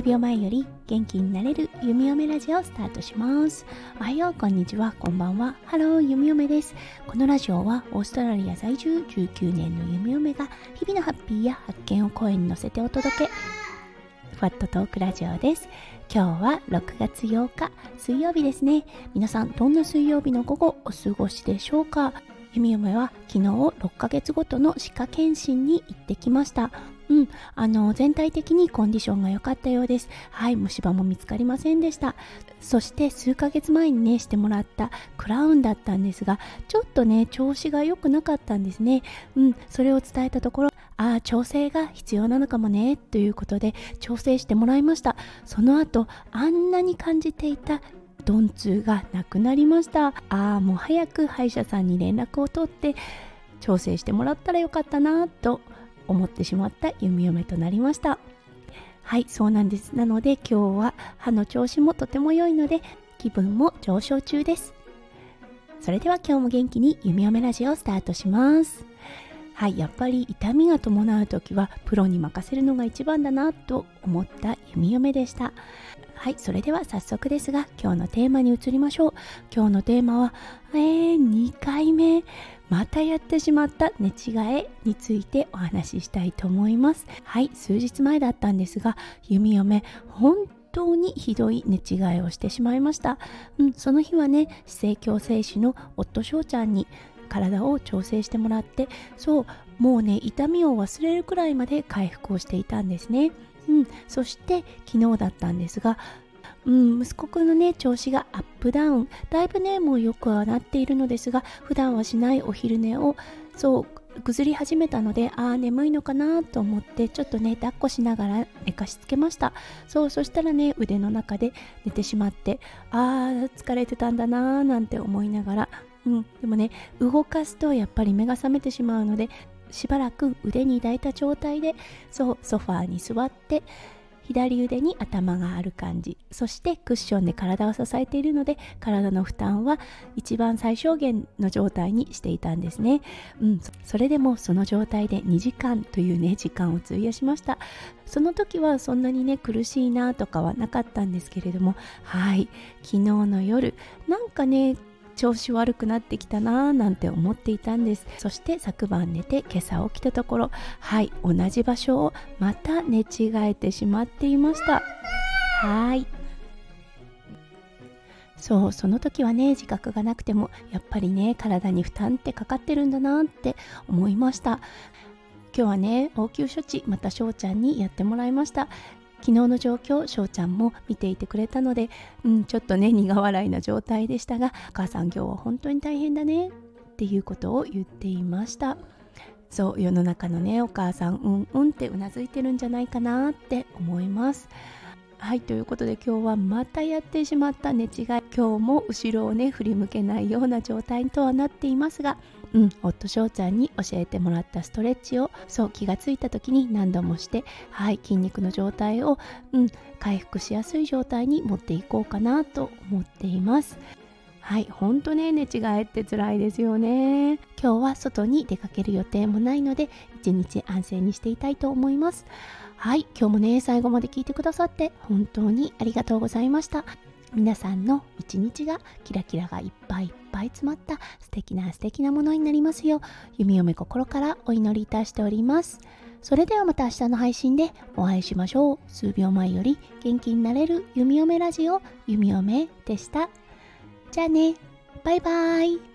数秒前より元気になれる弓嫁ラジオスタートします。おはようこんにちは。こんばんは。ハロー弓嫁です。このラジオはオーストラリア在住19年の弓嫁が日々のハッピーや発見を声に乗せてお届け。ふわっとトークラジオです。今日は6月8日水曜日ですね。皆さんどんな水曜日の午後お過ごしでしょうか？弓嫁は昨日6ヶ月ごとの歯科検診に行ってきましたうん、あの全体的にコンディションが良かったようです。はい、虫歯も見つかりませんでした。そして数ヶ月前にねしてもらったクラウンだったんですが、ちょっとね調子が良くなかったんですね。うん、それを伝えたところ、ああ調整が必要なのかもねということで調整してもらいました。その後あんなに感じていた鈍痛がなくなりました。ああもう早く歯医者さんに連絡を取って調整してもらったらよかったなと思ってしまった弓嫁となりました。はいそうなんです。なので今日は歯の調子もとても良いので気分も上昇中です。それでは今日も元気に弓嫁ラジオをスタートします。はいやっぱり痛みが伴う時はプロに任せるのが一番だなと思った弓嫁でした。はいそれでは早速ですが今日のテーマに移りましょう。今日のテーマはえー、2回目。またやってしまった。寝違えについてお話ししたいと思います。はい数日前だったんですが弓嫁本当にひどい寝違いをしてしまいました、うん、その日はね姿勢矯正士の夫翔ちゃんに体を調整してもらってそうもうね痛みを忘れるくらいまで回復をしていたんですねうん、そして昨日だったんですがうん、息子くんのね調子がアップダウン。だいぶねもうよくはなっているのですが普段はしないお昼寝をそうぐずり始めたのでああ眠いのかなと思ってちょっとね抱っこしながら寝かしつけました。そうそしたらね腕の中で寝てしまってああ疲れてたんだなーなんて思いながら。うん、でもね動かすとやっぱり目が覚めてしまうのでしばらく腕に抱いた状態でそうソファーに座って左腕に頭がある感じ。そしてクッションで体を支えているので体の負担は一番最小限の状態にしていたんですね、うん、それでもその状態で2時間というね時間を費やしました。その時はそんなにね苦しいなとかはなかったんですけれどもはい。昨日の夜なんかね調子悪くなってきたなぁなんて思っていたんです。そして昨晩寝て今朝起きたところはい同じ場所をまた寝違えてしまっていました。はい。そうその時はね自覚がなくてもやっぱりね体に負担ってかかってるんだなって思いました。今日はね応急処置また翔ちゃんにやってもらいました。昨日の状況翔ちゃんも見ていてくれたので、うん、ちょっとね苦笑いな状態でしたがお母さん今日は本当に大変だねっていうことを言っていました。そう世の中のねお母さんうんうんってうなずいてるんじゃないかなって思います。はいということで今日はまたやってしまった寝違い。今日も後ろをね振り向けないような状態とはなっていますがうん夫翔ちゃんに教えてもらったストレッチをそう気がついた時に何度もしてはい筋肉の状態をうん回復しやすい状態に持っていこうかなと思っていますはい、ほんとね、寝違えって辛いですよね。今日は外に出かける予定もないので、一日安静にしていたいと思います。はい、今日もね、最後まで聞いてくださって本当にありがとうございました。皆さんの一日がキラキラがいっぱいいっぱい詰まった素敵な素敵なものになりますよう、弓嫁心からお祈りいたしております。それではまた明日の配信でお会いしましょう。数秒前より元気になれる弓嫁ラジオ、弓嫁でした。じゃあね、バイバーイ。